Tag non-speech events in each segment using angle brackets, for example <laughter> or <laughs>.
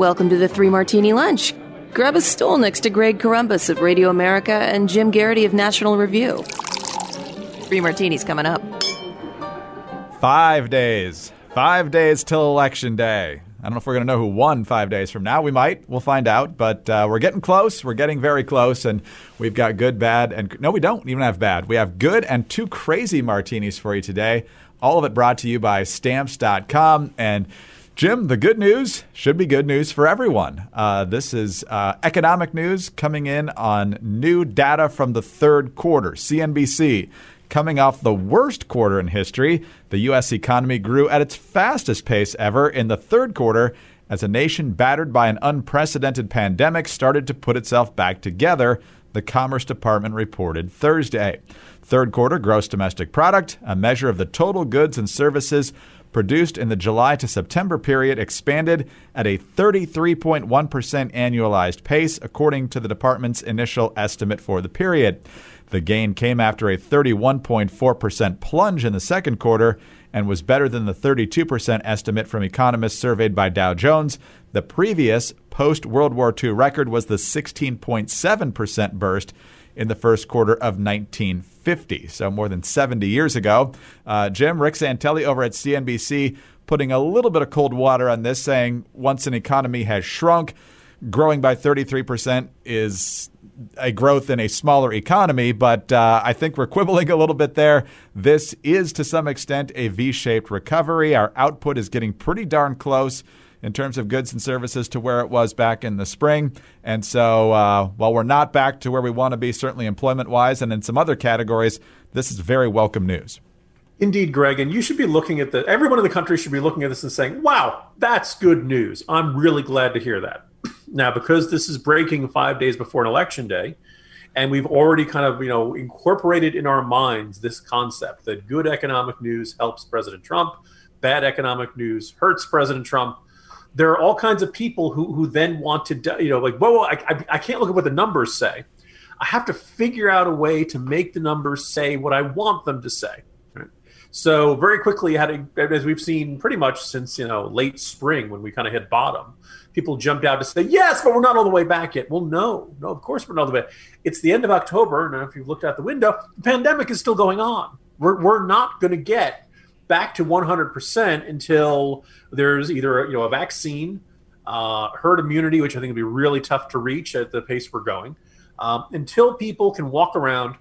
Welcome to the Three Martini Lunch. Grab a stool next to Greg Corombos of Radio America and Jim Geraghty of National Review. Three martinis coming up. Five days. Five days till Election Day. I don't know if we're going to know who won five days from now. We might. We'll find out. But uh, we're getting close. We're getting very close. And we've got good, bad, and no, we don't even have bad. We have good and two crazy martinis for you today. All of it brought to you by stamps.com. And Jim, the good news should be good news for everyone. Uh, this is uh, economic news coming in on new data from the third quarter. CNBC coming off the worst quarter in history. The U.S. economy grew at its fastest pace ever in the third quarter as a nation battered by an unprecedented pandemic started to put itself back together, the Commerce Department reported Thursday. Third quarter gross domestic product, a measure of the total goods and services produced in the July to September period expanded at a 33.1% annualized pace, according to the department's initial estimate for the period. The gain came after a 31.4% plunge in the second quarter and was better than the 32% estimate from economists surveyed by Dow Jones. The previous post World War II record was the 16.7% burst in the first quarter of 1950, so more than 70 years ago. Uh, Jim, Rick Santelli over at CNBC putting a little bit of cold water on this, saying once an economy has shrunk, growing by 33% is a growth in a smaller economy, but uh, I think we're quibbling a little bit there. This is to some extent a V shaped recovery. Our output is getting pretty darn close in terms of goods and services to where it was back in the spring. And so uh, while we're not back to where we want to be, certainly employment wise, and in some other categories, this is very welcome news. Indeed, Greg, and you should be looking at the. Everyone in the country should be looking at this and saying, "Wow, that's good news." I'm really glad to hear that. <clears throat> Now, because this is breaking five days before an election day, and we've already kind of you know incorporated in our minds this concept that good economic news helps President Trump, bad economic news hurts President Trump there are all kinds of people who who then want to you know like whoa, I, I, I can't look at what the numbers say. I have to figure out a way to make the numbers say what i want them to say so very quickly as we've seen pretty much since you know late spring when we kind of hit bottom people jumped out to say yes but we're not all the way back yet. Well no no of course we're not all the way. It's the end of october and if you've looked out the window the pandemic is still going on. We're, we're not going to get back to 100% until there's either you know a vaccine, uh, herd immunity, which I think would be really tough to reach at the pace we're going, um, until people can walk around,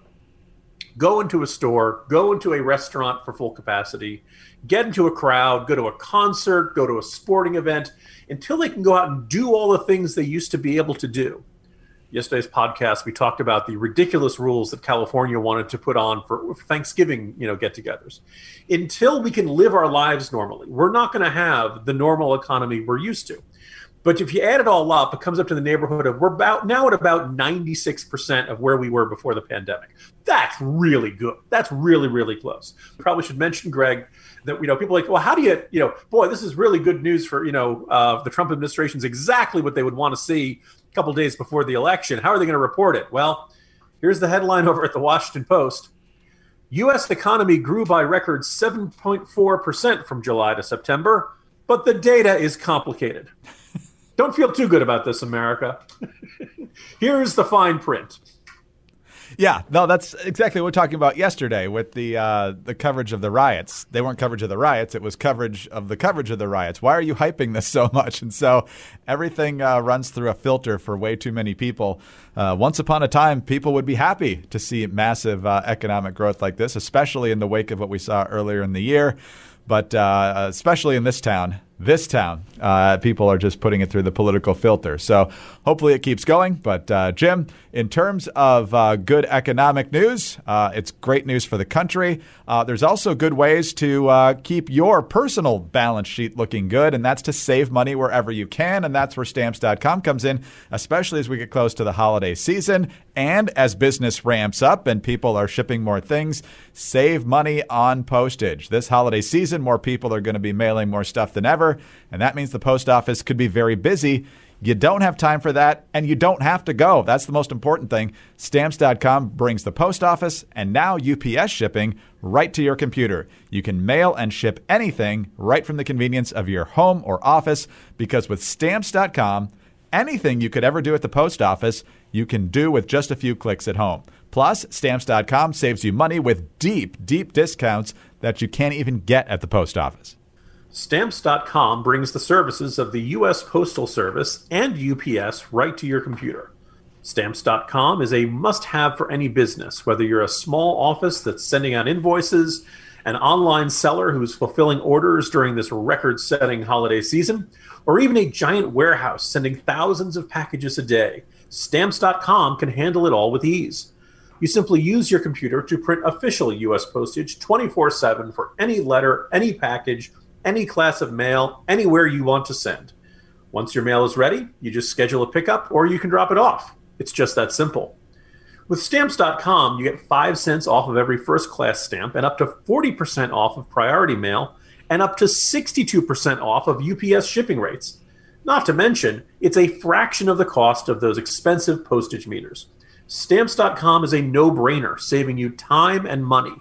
go into a store, go into a restaurant for full capacity, get into a crowd, go to a concert, go to a sporting event, until they can go out and do all the things they used to be able to do yesterday's podcast we talked about the ridiculous rules that California wanted to put on for Thanksgiving, you know, get-togethers. Until we can live our lives normally, we're not going to have the normal economy we're used to. But if you add it all up, it comes up to the neighborhood of we're about now at about 96% of where we were before the pandemic. That's really good. That's really, really close. Probably should mention, Greg, that you know people like, well, how do you, you know, boy, this is really good news for you know uh, the Trump administration is exactly what they would want to see couple days before the election. How are they going to report it? Well, here's the headline over at the Washington Post. U.S. economy grew by record 7.4% from July to September, but the data is complicated. Don't feel too good about this, America. <laughs> Here's the fine print. Yeah, no, that's exactly what we are talking about yesterday with the uh, the coverage of the riots. They weren't coverage of the riots; it was coverage of the coverage of the riots. Why are you hyping this <laughs> so much? And so everything uh, runs through a filter for way too many people. Uh, once upon a time, people would be happy to see massive uh, economic growth like this, especially in the wake of what we saw earlier in the year. But uh, especially in this town, this town, uh, people are just putting it through the political filter. So hopefully it keeps going. But uh, Jim, in terms of uh, good economic news, uh, it's great news for the country. Uh, there's also good ways to uh, keep your personal balance sheet looking good, and that's to save money wherever you can. And that's where stamps.com comes in, especially as we get close to the holiday season and as business ramps up and people are shipping more things. Save money on postage. This holiday season, more people are going to be mailing more stuff than ever, and that means the post office could be very busy. You don't have time for that, and you don't have to go. That's the most important thing. Stamps.com brings the post office and now UPS shipping right to your computer. You can mail and ship anything right from the convenience of your home or office because with stamps.com, anything you could ever do at the post office, you can do with just a few clicks at home. Plus, stamps.com saves you money with deep, deep discounts that you can't even get at the post office. Stamps.com brings the services of the U.S. Postal Service and UPS right to your computer. Stamps.com is a must have for any business, whether you're a small office that's sending out invoices, an online seller who's fulfilling orders during this record setting holiday season, or even a giant warehouse sending thousands of packages a day. Stamps.com can handle it all with ease. You simply use your computer to print official U.S. postage 24 7 for any letter, any package, any class of mail, anywhere you want to send. Once your mail is ready, you just schedule a pickup or you can drop it off. It's just that simple. With stamps.com, you get 5 cents off of every first class stamp and up to 40% off of priority mail and up to 62% off of UPS shipping rates. Not to mention, it's a fraction of the cost of those expensive postage meters. Stamps.com is a no brainer, saving you time and money.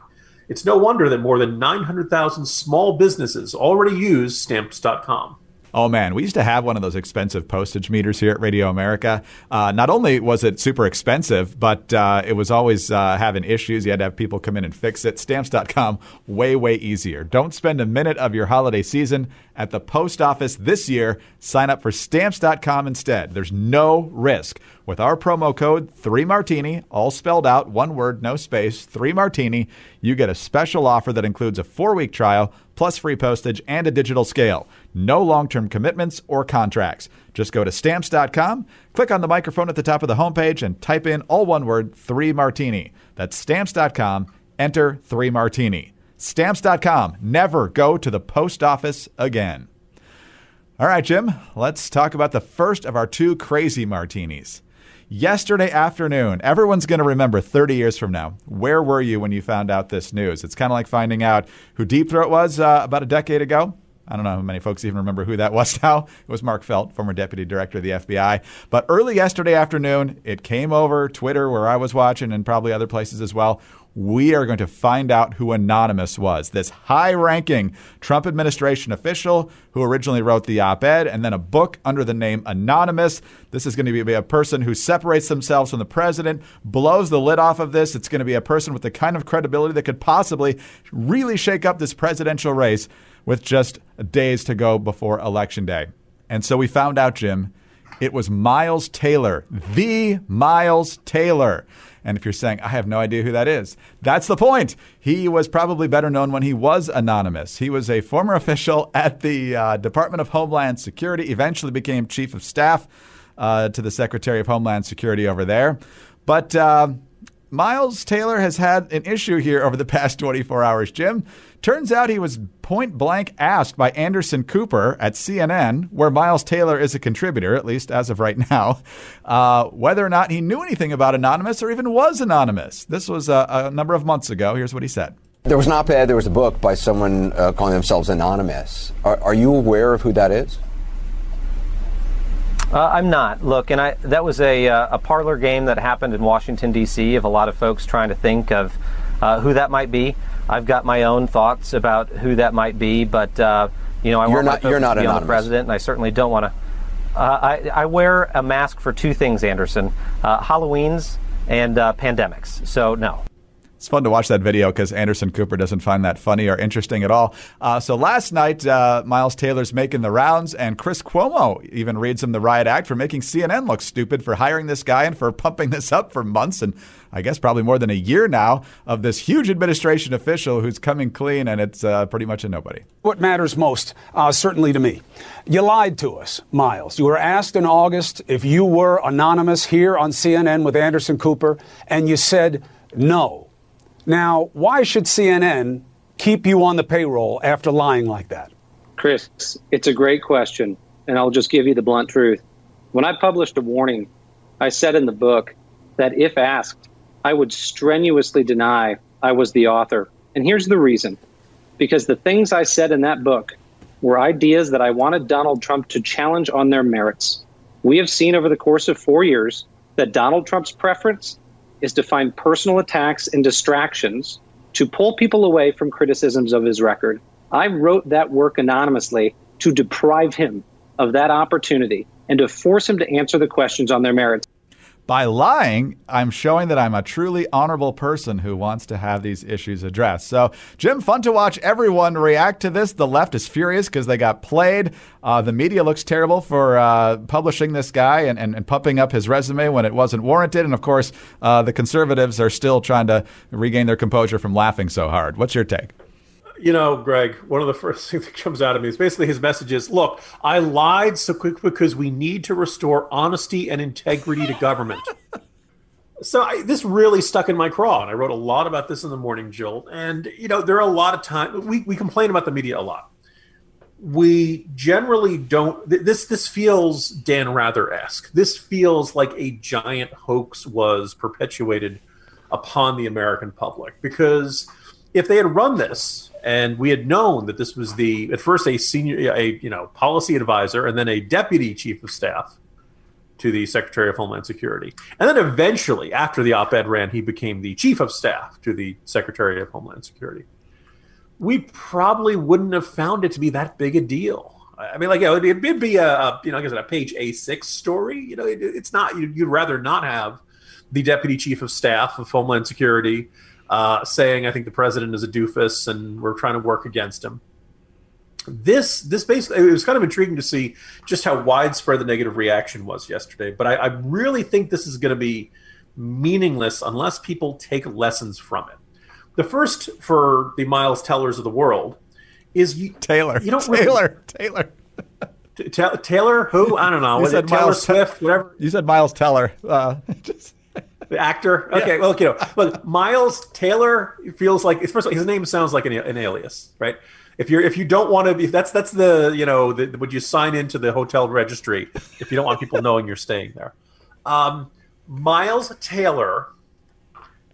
It's no wonder that more than 900,000 small businesses already use Stamps.com. Oh man, we used to have one of those expensive postage meters here at Radio America. Uh, not only was it super expensive, but uh, it was always uh, having issues. You had to have people come in and fix it. Stamps.com, way, way easier. Don't spend a minute of your holiday season at the post office this year. Sign up for Stamps.com instead. There's no risk. With our promo code 3Martini, all spelled out, one word, no space, 3Martini, you get a special offer that includes a four week trial, plus free postage and a digital scale. No long term commitments or contracts. Just go to stamps.com, click on the microphone at the top of the homepage, and type in all one word, 3Martini. That's stamps.com, enter 3Martini. Stamps.com, never go to the post office again. All right, Jim, let's talk about the first of our two crazy martinis. Yesterday afternoon, everyone's going to remember 30 years from now. Where were you when you found out this news? It's kind of like finding out who Deep Throat was uh, about a decade ago. I don't know how many folks even remember who that was <laughs> now. It was Mark Felt, former deputy director of the FBI. But early yesterday afternoon, it came over Twitter, where I was watching, and probably other places as well we are going to find out who Anonymous was, this high ranking Trump administration official who originally wrote the op ed and then a book under the name Anonymous. This is going to be a person who separates themselves from the president, blows the lid off of this. It's going to be a person with the kind of credibility that could possibly really shake up this presidential race with just days to go before Election Day. And so we found out, Jim, it was Miles Taylor, the Miles Taylor. And if you're saying, I have no idea who that is, that's the point. He was probably better known when he was anonymous. He was a former official at the uh, Department of Homeland Security, eventually became chief of staff uh, to the Secretary of Homeland Security over there. But uh, Miles Taylor has had an issue here over the past 24 hours, Jim. Turns out he was point blank asked by Anderson Cooper at CNN, where Miles Taylor is a contributor, at least as of right <laughs> now, uh, whether or not he knew anything about Anonymous or even was anonymous. This was a, a number of months ago. Here's what he said. There was an op ed, there was a book by someone uh, calling themselves Anonymous. Are, are you aware of who that is? Uh, I'm not. Look, and I that was a uh, a parlor game that happened in Washington D.C. of a lot of folks trying to think of uh, who that might be. I've got my own thoughts about who that might be, but uh, you know, I you're want not, you're not to be anonymous. on the president, and I certainly don't want to. Uh, I, I, wear a mask for two things, Anderson: uh, Halloween's and uh, pandemics. So no. It's fun to watch that video because Anderson Cooper doesn't find that funny or interesting at all. Uh, so last night, uh, Miles Taylor's making the rounds, and Chris Cuomo even reads him the riot act for making CNN look stupid for hiring this guy and for pumping this up for months and I guess probably more than a year now of this huge administration official who's coming clean, and it's uh, pretty much a nobody. What matters most, uh, certainly to me, you lied to us, Miles. You were asked in August if you were anonymous here on CNN with Anderson Cooper, and you said no. Now, why should CNN keep you on the payroll after lying like that? Chris, it's a great question, and I'll just give you the blunt truth. When I published a warning, I said in the book that if asked, I would strenuously deny I was the author. And here's the reason because the things I said in that book were ideas that I wanted Donald Trump to challenge on their merits. We have seen over the course of four years that Donald Trump's preference is to find personal attacks and distractions to pull people away from criticisms of his record. I wrote that work anonymously to deprive him of that opportunity and to force him to answer the questions on their merits. By lying, I'm showing that I'm a truly honorable person who wants to have these issues addressed. So, Jim, fun to watch everyone react to this. The left is furious because they got played. Uh, the media looks terrible for uh, publishing this guy and, and, and, pumping up his resume when it wasn't warranted. And of course, uh, the conservatives are still trying to regain their composure from laughing so hard. What's your take? You know, Greg, one of the first <laughs> things that comes out of me is basically his message is look, I lied so quick because we need to restore honesty and integrity to government. <laughs> so I, this really stuck in my craw, and I wrote a lot about this in the morning jolt. And, you know, there are a lot of times we, we complain about the media a lot. We generally don't. This this feels Dan Rather esque. This feels like a giant hoax was perpetuated upon the American public because if they had run this and we had known that this was the at first a senior a you know policy advisor and then a deputy chief of staff to the secretary of homeland security. And then eventually after the op-ed ran he became the chief of staff to the secretary of homeland security. We probably wouldn't have found it to be that big a deal. I mean, like, you know, it'd, be a, you know, I guess a page A6 story. You know, it, it's not, you'd rather not have the deputy chief of staff of Homeland Security uh, saying, "I think the president is a doofus, and we're trying to work against him." This this basically it was kind of intriguing to see just how widespread the negative reaction was yesterday. But I, I really think this is going to be meaningless unless people take lessons from it. The first for the Miles Tellers of the world is you, Taylor. You don't Taylor. Really, Taylor. T- Taylor, who I don't know. You said Taylor Miles Swift, whatever. You said Miles Teller. Uh, <laughs> just the actor. Okay, yeah. well, you know, look, Miles Taylor feels like first of all, his name sounds like an, an alias, right? If you're if you don't want to be that's that's the you know the, would you sign into the hotel registry if you don't want people knowing you're staying there. Um, Miles Taylor.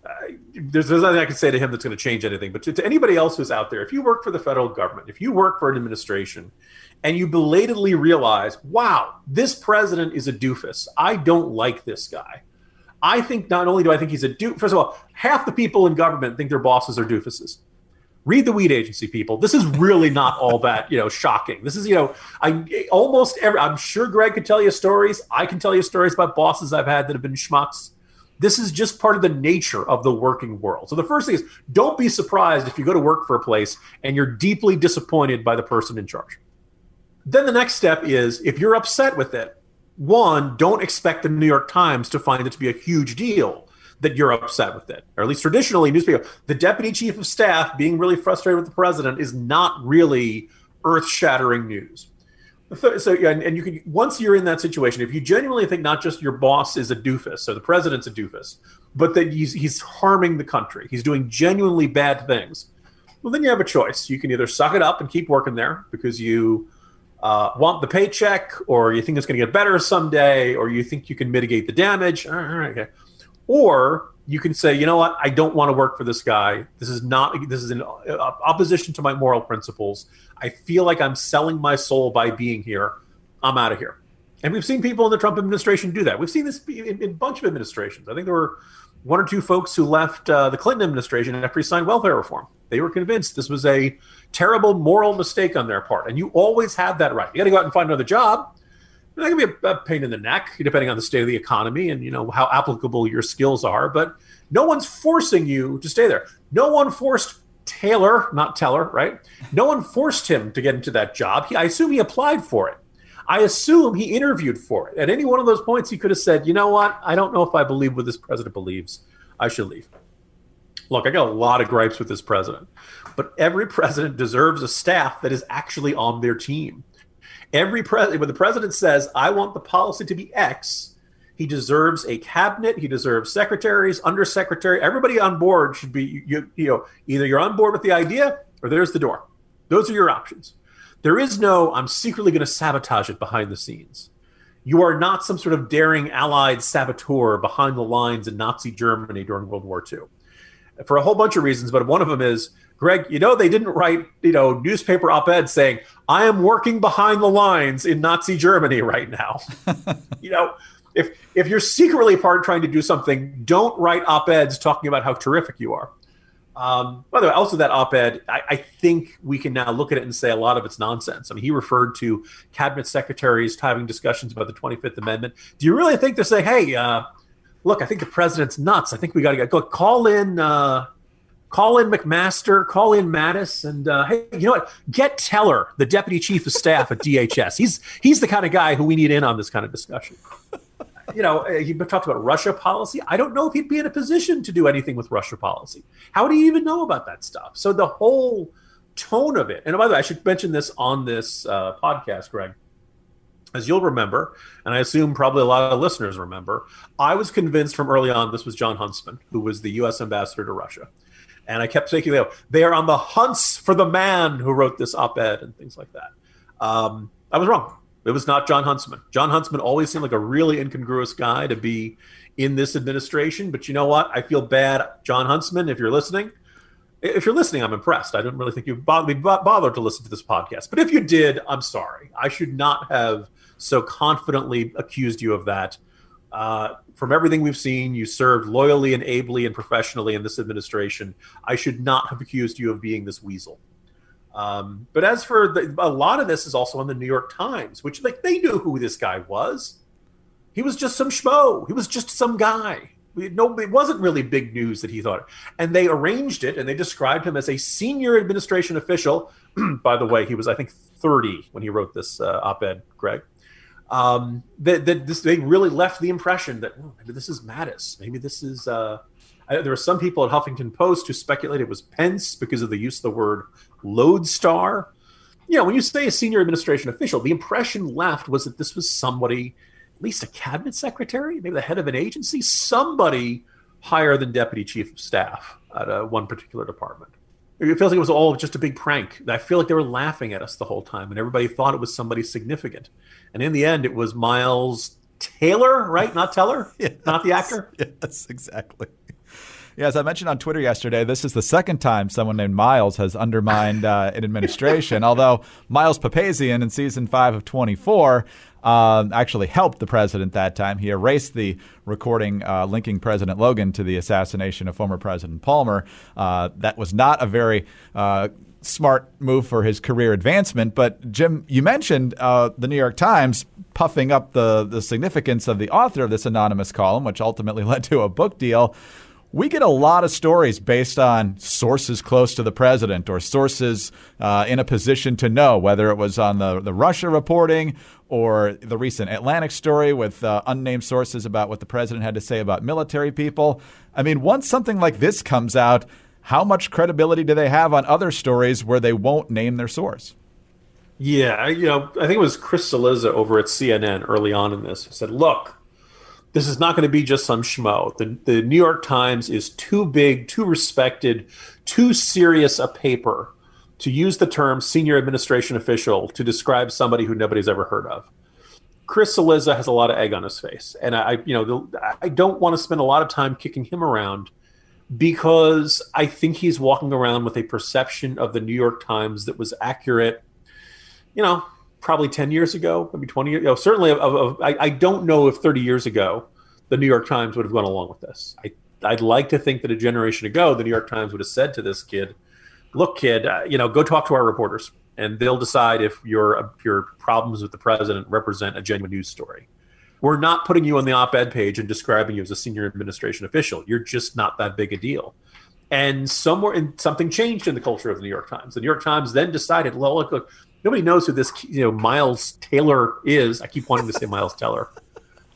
Uh, there's, there's nothing I can say to him that's going to change anything. But to, to anybody else who's out there, if you work for the federal government, if you work for an administration, and you belatedly realize, wow, this president is a doofus. I don't like this guy I think not only do I think he's a doof. First of all, half the people in government think their bosses are doofuses. Read the weed agency people. This is really not all that you know shocking. This is you know I almost every. I'm sure Greg could tell you stories. I can tell you stories about bosses I've had that have been schmucks. This is just part of the nature of the working world. So the first thing is don't be surprised if you go to work for a place and you're deeply disappointed by the person in charge. Then the next step is if you're upset with it, one, don't expect the New York Times to find it to be a huge deal that you're upset with it. Or at least traditionally, newspaper, the deputy chief of staff being really frustrated with the president is not really earth shattering news. So, and, and you can, once you're in that situation, if you genuinely think not just your boss is a doofus, so the president's a doofus, but that he's, he's harming the country, he's doing genuinely bad things, well, then you have a choice. You can either suck it up and keep working there because you uh, want the paycheck, or you think it's going to get better someday, or you think you can mitigate the damage. okay. Or you can say, you know what, I don't want to work for this guy. This is not. This is in uh, opposition to my moral principles. I feel like I'm selling my soul by being here. I'm out of here. And we've seen people in the Trump administration do that. We've seen this in, in a bunch of administrations. I think there were one or two folks who left uh, the Clinton administration after he signed welfare reform. They were convinced this was a terrible moral mistake on their part. And you always have that right. You got to go out and find another job. That can be a, a, pain in the neck, depending on the state of the economy and you know how applicable your skills are. But no one's forcing you to stay there. No one forced Taylor, not Teller, right? No one forced him to get into that job. He, I assume he applied for it. I assume he interviewed for it. At any one of those points, he could have said, "You know what? I don't know if I believe what this president believes. I should leave." Look, I got a lot of gripes with this president, but every president deserves a staff that is actually on their team. Every president, when the president says, I want the policy to be X, he deserves a cabinet, he deserves secretaries, undersecretary, everybody on board should be, you, you know, either you're on board with the idea or there's the door. Those are your options. There is no, I'm secretly going to sabotage it behind the scenes. You are not some sort of daring allied saboteur behind the lines in Nazi Germany during World War II for a whole bunch of reasons, but one of them is Greg, you know, they didn't write, you know, newspaper op ed saying, I am working behind the lines in Nazi Germany right now. <laughs> you know, if if you're secretly part trying to do something, don't write op eds talking about how terrific you are. Um, by the way, also that op-ed, I, I, think we can now look at it and say a lot of it's nonsense. I mean, he referred to cabinet secretaries having discussions about the 25th Amendment. Do you really think they're saying, "Hey, uh, look, I think the president's nuts. I think we got to go call in, uh, call in McMaster, call in Mattis, and uh, hey, you know what? Get Teller, the deputy chief of staff at DHS. He's he's the kind of guy who we need in on this kind of discussion." <laughs> you know, uh, he talked about Russia policy. I don't know if he'd be in a position to do anything with Russia policy. How do you even know about that stuff? So the whole tone of it, and by the way, I should mention this on this uh, podcast, Greg. As you'll remember, and I assume probably a lot of listeners remember, I was convinced from early on this was Jon Huntsman, who was the U.S. ambassador to Russia. And I kept thinking, they are on the hunts for the man who wrote this op ed and things like that. Um, I was wrong. It was not Jon Huntsman. Jon Huntsman always seemed like a really incongruous guy to be in this administration. But you know what? I feel bad, Jon Huntsman, if you're listening. If you're listening, I'm impressed. I don't really think you bothered, bothered to listen to this podcast. But if you did, I'm sorry. I should not have so confidently accused you of that. Uh, from everything we've seen, you served loyally and ably and professionally in this administration. I should not have accused you of being this weasel. Um, but as for the, a lot of this is also on the New York Times, which like they knew who this guy was. He was just some schmo. He was just some guy. No, it wasn't really big news that he thought. And they arranged it, and they described him as a senior administration official. <clears throat> By the way, he was I think 30 when he wrote this uh, op-ed, Greg. Um, that, that this, they really left the impression that oh, maybe this is Mattis. Maybe this is. Uh, I, there were some people at Huffington Post who speculated it was Pence because of the use of the word lodestar. You know, when you say a senior administration official, the impression left was that this was somebody, at least a cabinet secretary, maybe the head of an agency, somebody higher than deputy chief of staff at uh, one particular department. It feels like it was all just a big prank. I feel like they were laughing at us the whole time, and everybody thought it was somebody significant. And in the end, it was Miles Taylor, right? Not Teller, <laughs> yes. not the actor. Yes, exactly. Yeah, as I mentioned on Twitter yesterday, this is the second time someone named Miles has undermined uh, an administration. <laughs> Although Miles Papazian in season five of 24 uh, actually helped the president that time. He erased the recording uh, linking President Logan to the assassination of former President Palmer. Uh, that was not a very uh, smart move for his career advancement. But Jim, you mentioned uh, the New York Times puffing up the the significance of the author of this anonymous column, which ultimately <laughs> led to a book deal we get a lot of stories based on sources close to the president or sources uh, in a position to know, whether it was on the, the Russia reporting or the recent Atlantic story with uh, unnamed sources about what the president had to say about military people. I mean, once something like this comes out, how much credibility do they have on other stories where they won't name their source? Yeah, you know, I think it was Chris Cillizza over at CNN early on in this said, "Look, this is not going to be just some schmo. The, the New York Times is too big, too respected, too serious a paper to use the term senior administration official to describe somebody who nobody's ever heard of. Chris Cillizza has a lot of egg on his face, and I, you know, I don't want to spend a lot of time kicking him around because I think he's walking around with a perception of the New York Times that was accurate, you know, probably 10 years ago, maybe 20 years, you know, certainly of, of, I, I, don't know if 30 years ago the New York Times would have gone along with this. I, I'd like to think that a generation ago, the New York Times would have said to this kid, look, kid, uh, you know, go talk to our reporters and they'll decide if your, if your problems with the president represent a genuine news story. We're not putting you on the op-ed page and describing you as a senior administration official. You're just not that big a deal. And somewhere in something changed in the culture of the New York Times. The New York Times then decided, well, look, look nobody knows who this you know Miles Taylor is. I keep wanting to say Miles Teller.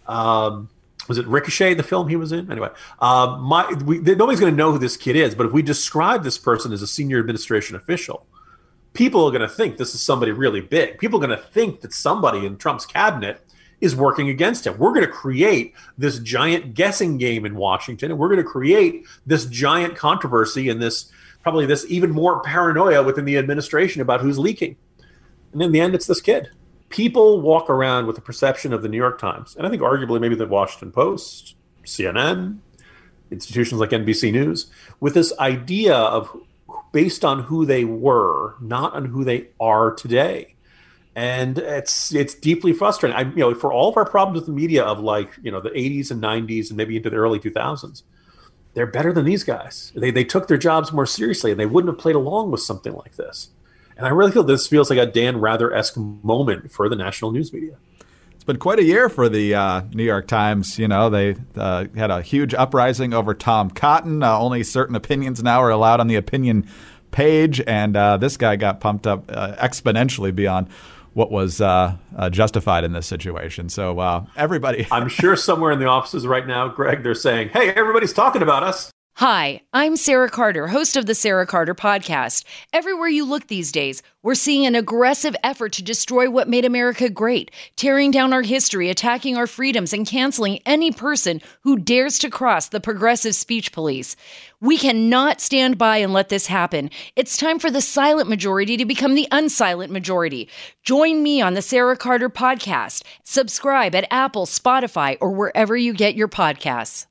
Um, was it Ricochet, the film he was in? Anyway, uh, my, we, nobody's going to know who this kid is, but if we describe this person as a senior administration official, people are going to think this is somebody really big. People are going to think that somebody in Trump's cabinet is working against him. We're going to create this giant guessing game in Washington, and we're going to create this giant controversy and this probably this even more paranoia within the administration about who's leaking. And in the end, it's this kid. People walk around with the perception of the New York Times, and I think arguably maybe the Washington Post, CNN, institutions like NBC News, with this idea of based on who they were, not on who they are today. And it's it's deeply frustrating. I you know for all of our problems with the media of like you know the 80s and 90s and maybe into the early 2000s, they're better than these guys. They they took their jobs more seriously, and they wouldn't have played along with something like this. And I really feel this feels like a Dan Rather esque moment for the national news media. It's been quite a year for the uh, New York Times. You know, they uh, had a huge uprising over Tom Cotton. Uh, only certain opinions now are allowed on the opinion page, and uh, this guy got pumped up uh, exponentially beyond what was uh, uh, justified in this situation. So uh, everybody, I'm sure somewhere in the offices right now, Greg, they're saying, "Hey, everybody's talking about us." Hi, I'm Sarah Carter, host of the Sarah Carter podcast. Everywhere you look these days, we're seeing an aggressive effort to destroy what made America great, tearing down our history, attacking our freedoms, and canceling any person who dares to cross the progressive speech police. We cannot stand by and let this happen. It's time for the silent majority to become the unsilent majority. Join me on the Sarah Carter podcast. Subscribe at Apple, Spotify, or wherever you get your podcasts.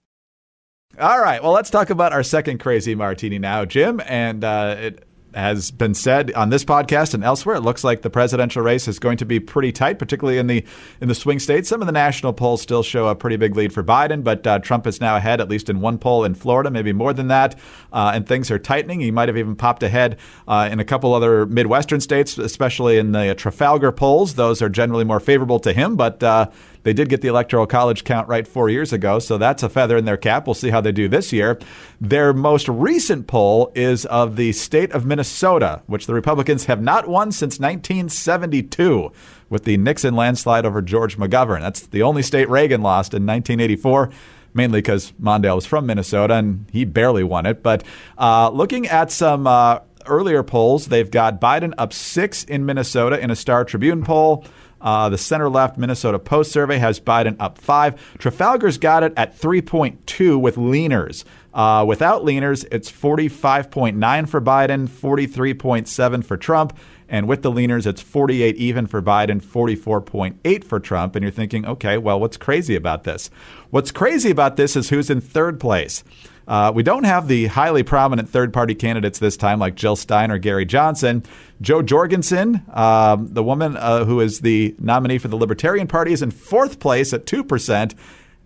All right. Well, let's talk about our second crazy martini now, Jim. And uh, it has been said on this podcast and elsewhere, it looks like the presidential race is going to be pretty tight, particularly in the in the swing states. Some of the national polls still show a pretty big lead for Biden, but uh, Trump is now ahead, at least in one poll in Florida, maybe more than that. Uh, and things are tightening. He might have even popped ahead uh, in a couple other Midwestern states, especially in the Trafalgar polls. Those are generally more favorable to him, but uh, they did get the electoral college count right four years ago, so that's a feather in their cap. We'll see how they do this year. Their most recent poll is of the state of Minnesota, which the Republicans have not won since 1972 with the Nixon landslide over George McGovern. That's the only state Reagan lost in 1984 mainly because Mondale was from Minnesota and he barely won it. But uh, looking at some uh, earlier polls, they've got Biden up six in Minnesota in a Star Tribune poll. Uh, the center left Minnesota Post survey has Biden up five. Trafalgar's got it at 3.2 with leaners. Uh, without leaners, it's 45.9 for Biden, 43.7 for Trump. And with the leaners, it's 48 even for Biden, 44.8 for Trump. And you're thinking, okay, well, what's crazy about this? What's crazy about this is who's in third place. Uh, we don't have the highly prominent third party candidates this time, like Jill Stein or Gary Johnson. Jo Jorgensen, um, the woman uh, who is the nominee for the Libertarian Party, is in fourth place at 2%.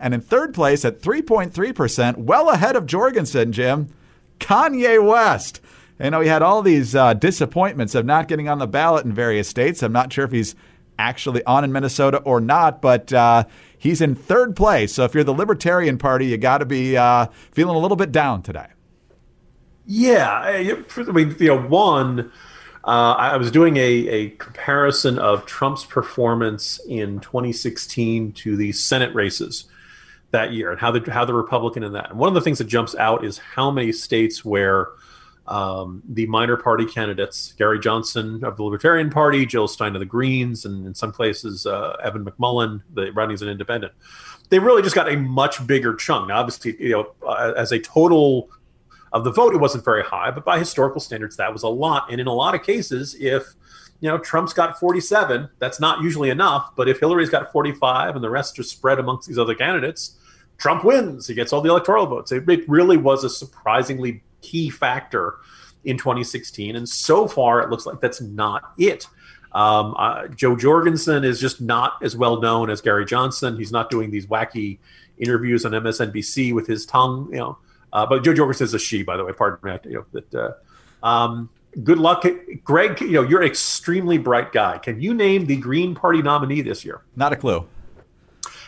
And in third place at 3.3%, well ahead of Jorgensen, Jim, Kanye West. You know, he had all these uh, disappointments of not getting on the ballot in various states. I'm not sure if he's actually on in Minnesota or not, but uh, He's in third place. So if you're the Libertarian Party, you got to be uh, feeling a little bit down today. Yeah, I mean, you know, one. Uh, I was doing a, a comparison of Trump's performance in 2016 to the Senate races that year and how the how the Republican in that. And one of the things that jumps out is how many states where um, the minor party candidates, Gary Johnson of the Libertarian Party, Jill Stein of the Greens, and in some places, uh, Evan McMullin, the running as an independent. They really just got a much bigger chunk. Now, obviously, you know, uh, as a total of the vote, it wasn't very high, but by historical standards, that was a lot. And in a lot of cases, if you know Trump's got 47, that's not usually enough. But if Hillary's got 45 and the rest are spread amongst these other candidates, Trump wins. He gets all the electoral votes. It really was a surprisingly key factor in 2016. And so far, it looks like that's not it. Um, uh, Jo Jorgensen is just not as well known as Gary Johnson. He's not doing these wacky interviews on MSNBC with his tongue, you know. Uh, but Jo Jorgensen is a she, by the way. Pardon me. You know that. Uh, um, good luck, Greg. You know you're an extremely bright guy. Can you name the Green Party nominee this year? Not a clue.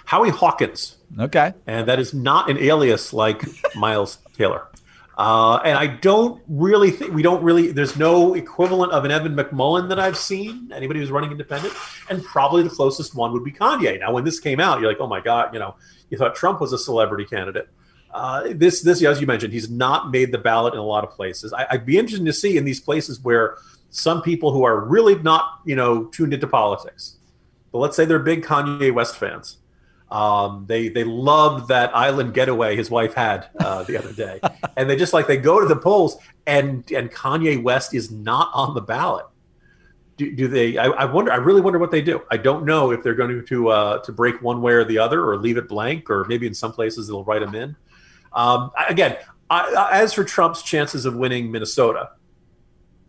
Howie Hawkins. Okay. And that is not an alias like <laughs> Miles Taylor. Uh, and I don't really think we don't really. There's no equivalent of an Evan McMullin that I've seen. Anybody who's running independent, and probably the closest one would be Kanye. Now, when this came out, you're like, oh my god, you know, you thought Trump was a celebrity candidate. Uh, this, this, as you mentioned, he's not made the ballot in a lot of places. I, I'd be interested to see in these places where some people who are really not, you know, tuned into politics, but let's say they're big Kanye West fans um, they they loved that island getaway his wife had uh, the other day, <laughs> and they just like they go to the polls and and Kanye West is not on the ballot. Do, do they? I, I, wonder. I really wonder what they do. I don't know if they're going to uh, to break one way or the other, or leave it blank, or maybe in some places they'll write them in. Um, again, I, as for Trump's chances of winning Minnesota,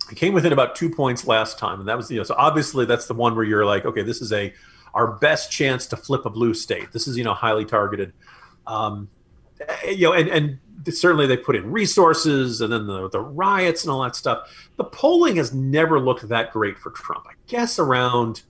he came within about two points last time, and that was you know so obviously that's the one where you're like, okay, this is a our best chance to flip a blue state. This is you know highly targeted. Um, you know, and, and certainly they put in resources and then the, the riots and all that stuff. The polling has never looked that great for Trump. I guess around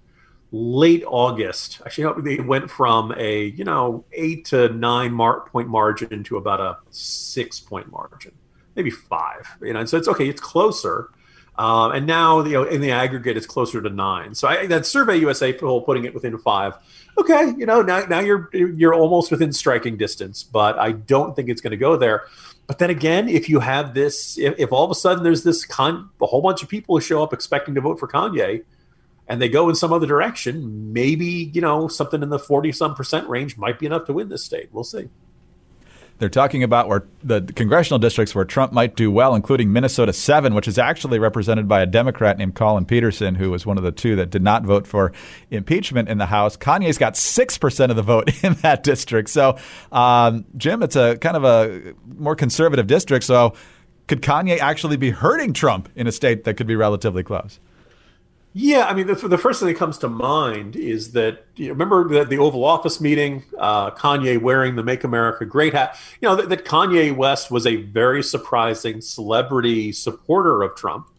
late August, actually, they went from a you know eight to nine mar- point margin to about a six point margin, maybe five. You know, and so it's okay. It's closer. Um, and now, you know, in the aggregate, it's closer to nine. So I, that Survey USA poll putting it within five. Okay, you know, now now you're you're almost within striking distance, but I don't think it's going to go there. But then again, if you have this, if, if all of a sudden there's this con, a whole bunch of people who show up expecting to vote for Kanye, and they go in some other direction, maybe you know something in the forty some percent range might be enough to win this state. We'll see. They're talking about where the congressional districts where Trump might do well, including Minnesota 7, which is actually represented by a Democrat named Collin Peterson, who was one of the two that did not vote for impeachment in the House. Kanye's got 6% of the vote <laughs> in that district. So, um, Jim, it's a kind of a more conservative district. So, could Kanye actually be hurting Trump in a state that could be relatively close? Yeah, I mean, the, the first thing that comes to mind is that you remember the, the Oval Office meeting, uh, Kanye wearing the "Make America Great" hat. You know that, that, Kanye West was a very surprising celebrity supporter of Trump,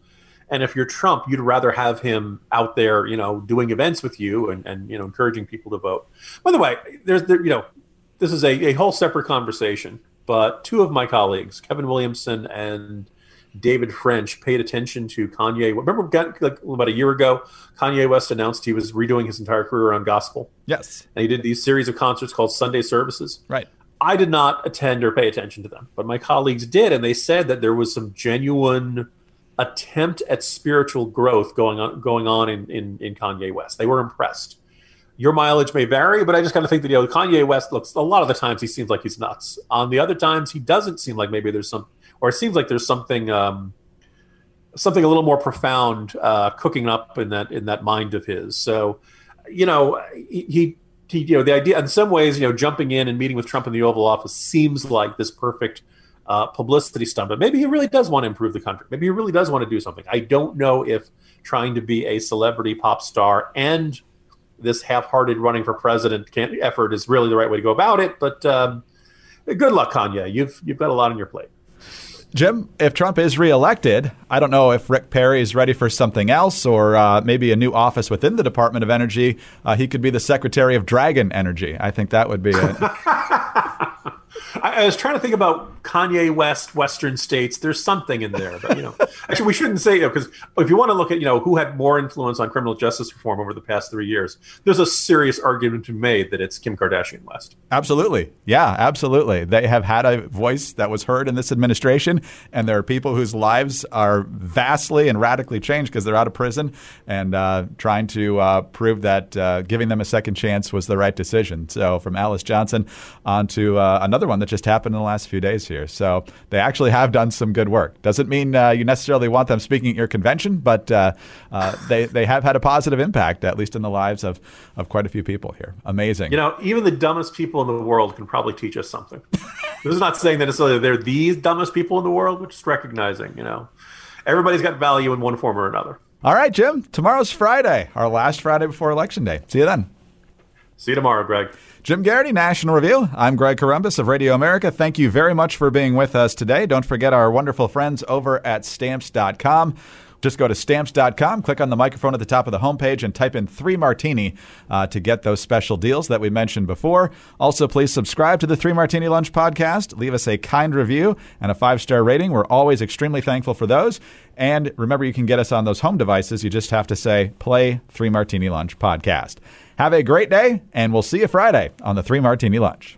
and if you're Trump, you'd rather have him out there, you know, doing events with you and, and you know encouraging people to vote. By the way, there's there, you know, this is a, a whole separate conversation, but two of my colleagues, Kevin Williamson and David French paid attention to Kanye. Remember, like about a year ago, Kanye West announced he was redoing his entire career around gospel. Yes, and he did these series of concerts called Sunday services. Right. I did not attend or pay attention to them, but my colleagues did, and they said that there was some genuine attempt at spiritual growth going on going on in, in, in Kanye West. They were impressed. Your mileage may vary, but I just kind of think that you know Kanye West looks a lot of the times he seems like he's nuts. On the other times he doesn't seem like maybe there's some or it seems like there's something um, something a little more profound uh, cooking up in that in that mind of his. So, you know, he, he, you know the idea in some ways, you know, jumping in and meeting with Trump in the Oval Office seems like this perfect uh, publicity stunt. But maybe he really does want to improve the country. Maybe he really does want to do something. I don't know if trying to be a celebrity pop star and this half-hearted running for president effort is really the right way to go about it. But um, good luck, Kanye. You've you've got a lot on your plate. Jim, if Trump is reelected, I don't know if Rick Perry is ready for something else or uh, maybe a new office within the Department of Energy. Uh, he could be the Secretary of Dragon Energy. I think that would be it. <laughs> I, I, was trying to think about Kanye West, Western states. There's something in there, but you know, <laughs> actually, we shouldn't say it because if you want to look at you know who had more influence on criminal justice reform over the past three years, there's a serious argument to be made that it's Kim Kardashian West. Absolutely, yeah, absolutely. They have had a voice that was heard in this administration, and there are people whose lives are vastly and radically changed because they're out of prison and uh, trying to uh, prove that uh, giving them a second chance was the right decision. So, from Alice Johnson on to uh, another one that just happened in the last few days here. So they actually have done some good work. Doesn't mean uh, you necessarily want them speaking at your convention, but uh, uh, they, they have had a positive impact, at least in the lives of, of quite a few people here. Amazing. You know, even the dumbest people in the world can probably teach us something. this is not saying that necessarily they're the dumbest people in the world, but just recognizing, you know, everybody's got value in one form or another. All right, Jim. Tomorrow's Friday, our last Friday before Election Day. See you then. See you tomorrow, Greg. Jim Geraghty, National Review. I'm Greg Corombos of Radio America. Thank you very much for being with us today. Don't forget our wonderful friends over at stamps.com. Just go to stamps.com, click on the microphone at the top of the homepage, and type in three martini uh, to get those special deals that we mentioned before. Also, please subscribe to the Three Martini Lunch podcast. Leave us a kind review and a five star rating. We're always extremely thankful for those. And remember, you can get us on those home devices. You just have to say, play Three Martini Lunch podcast. Have a great day, and we'll see you Friday on the Three Martini Lunch.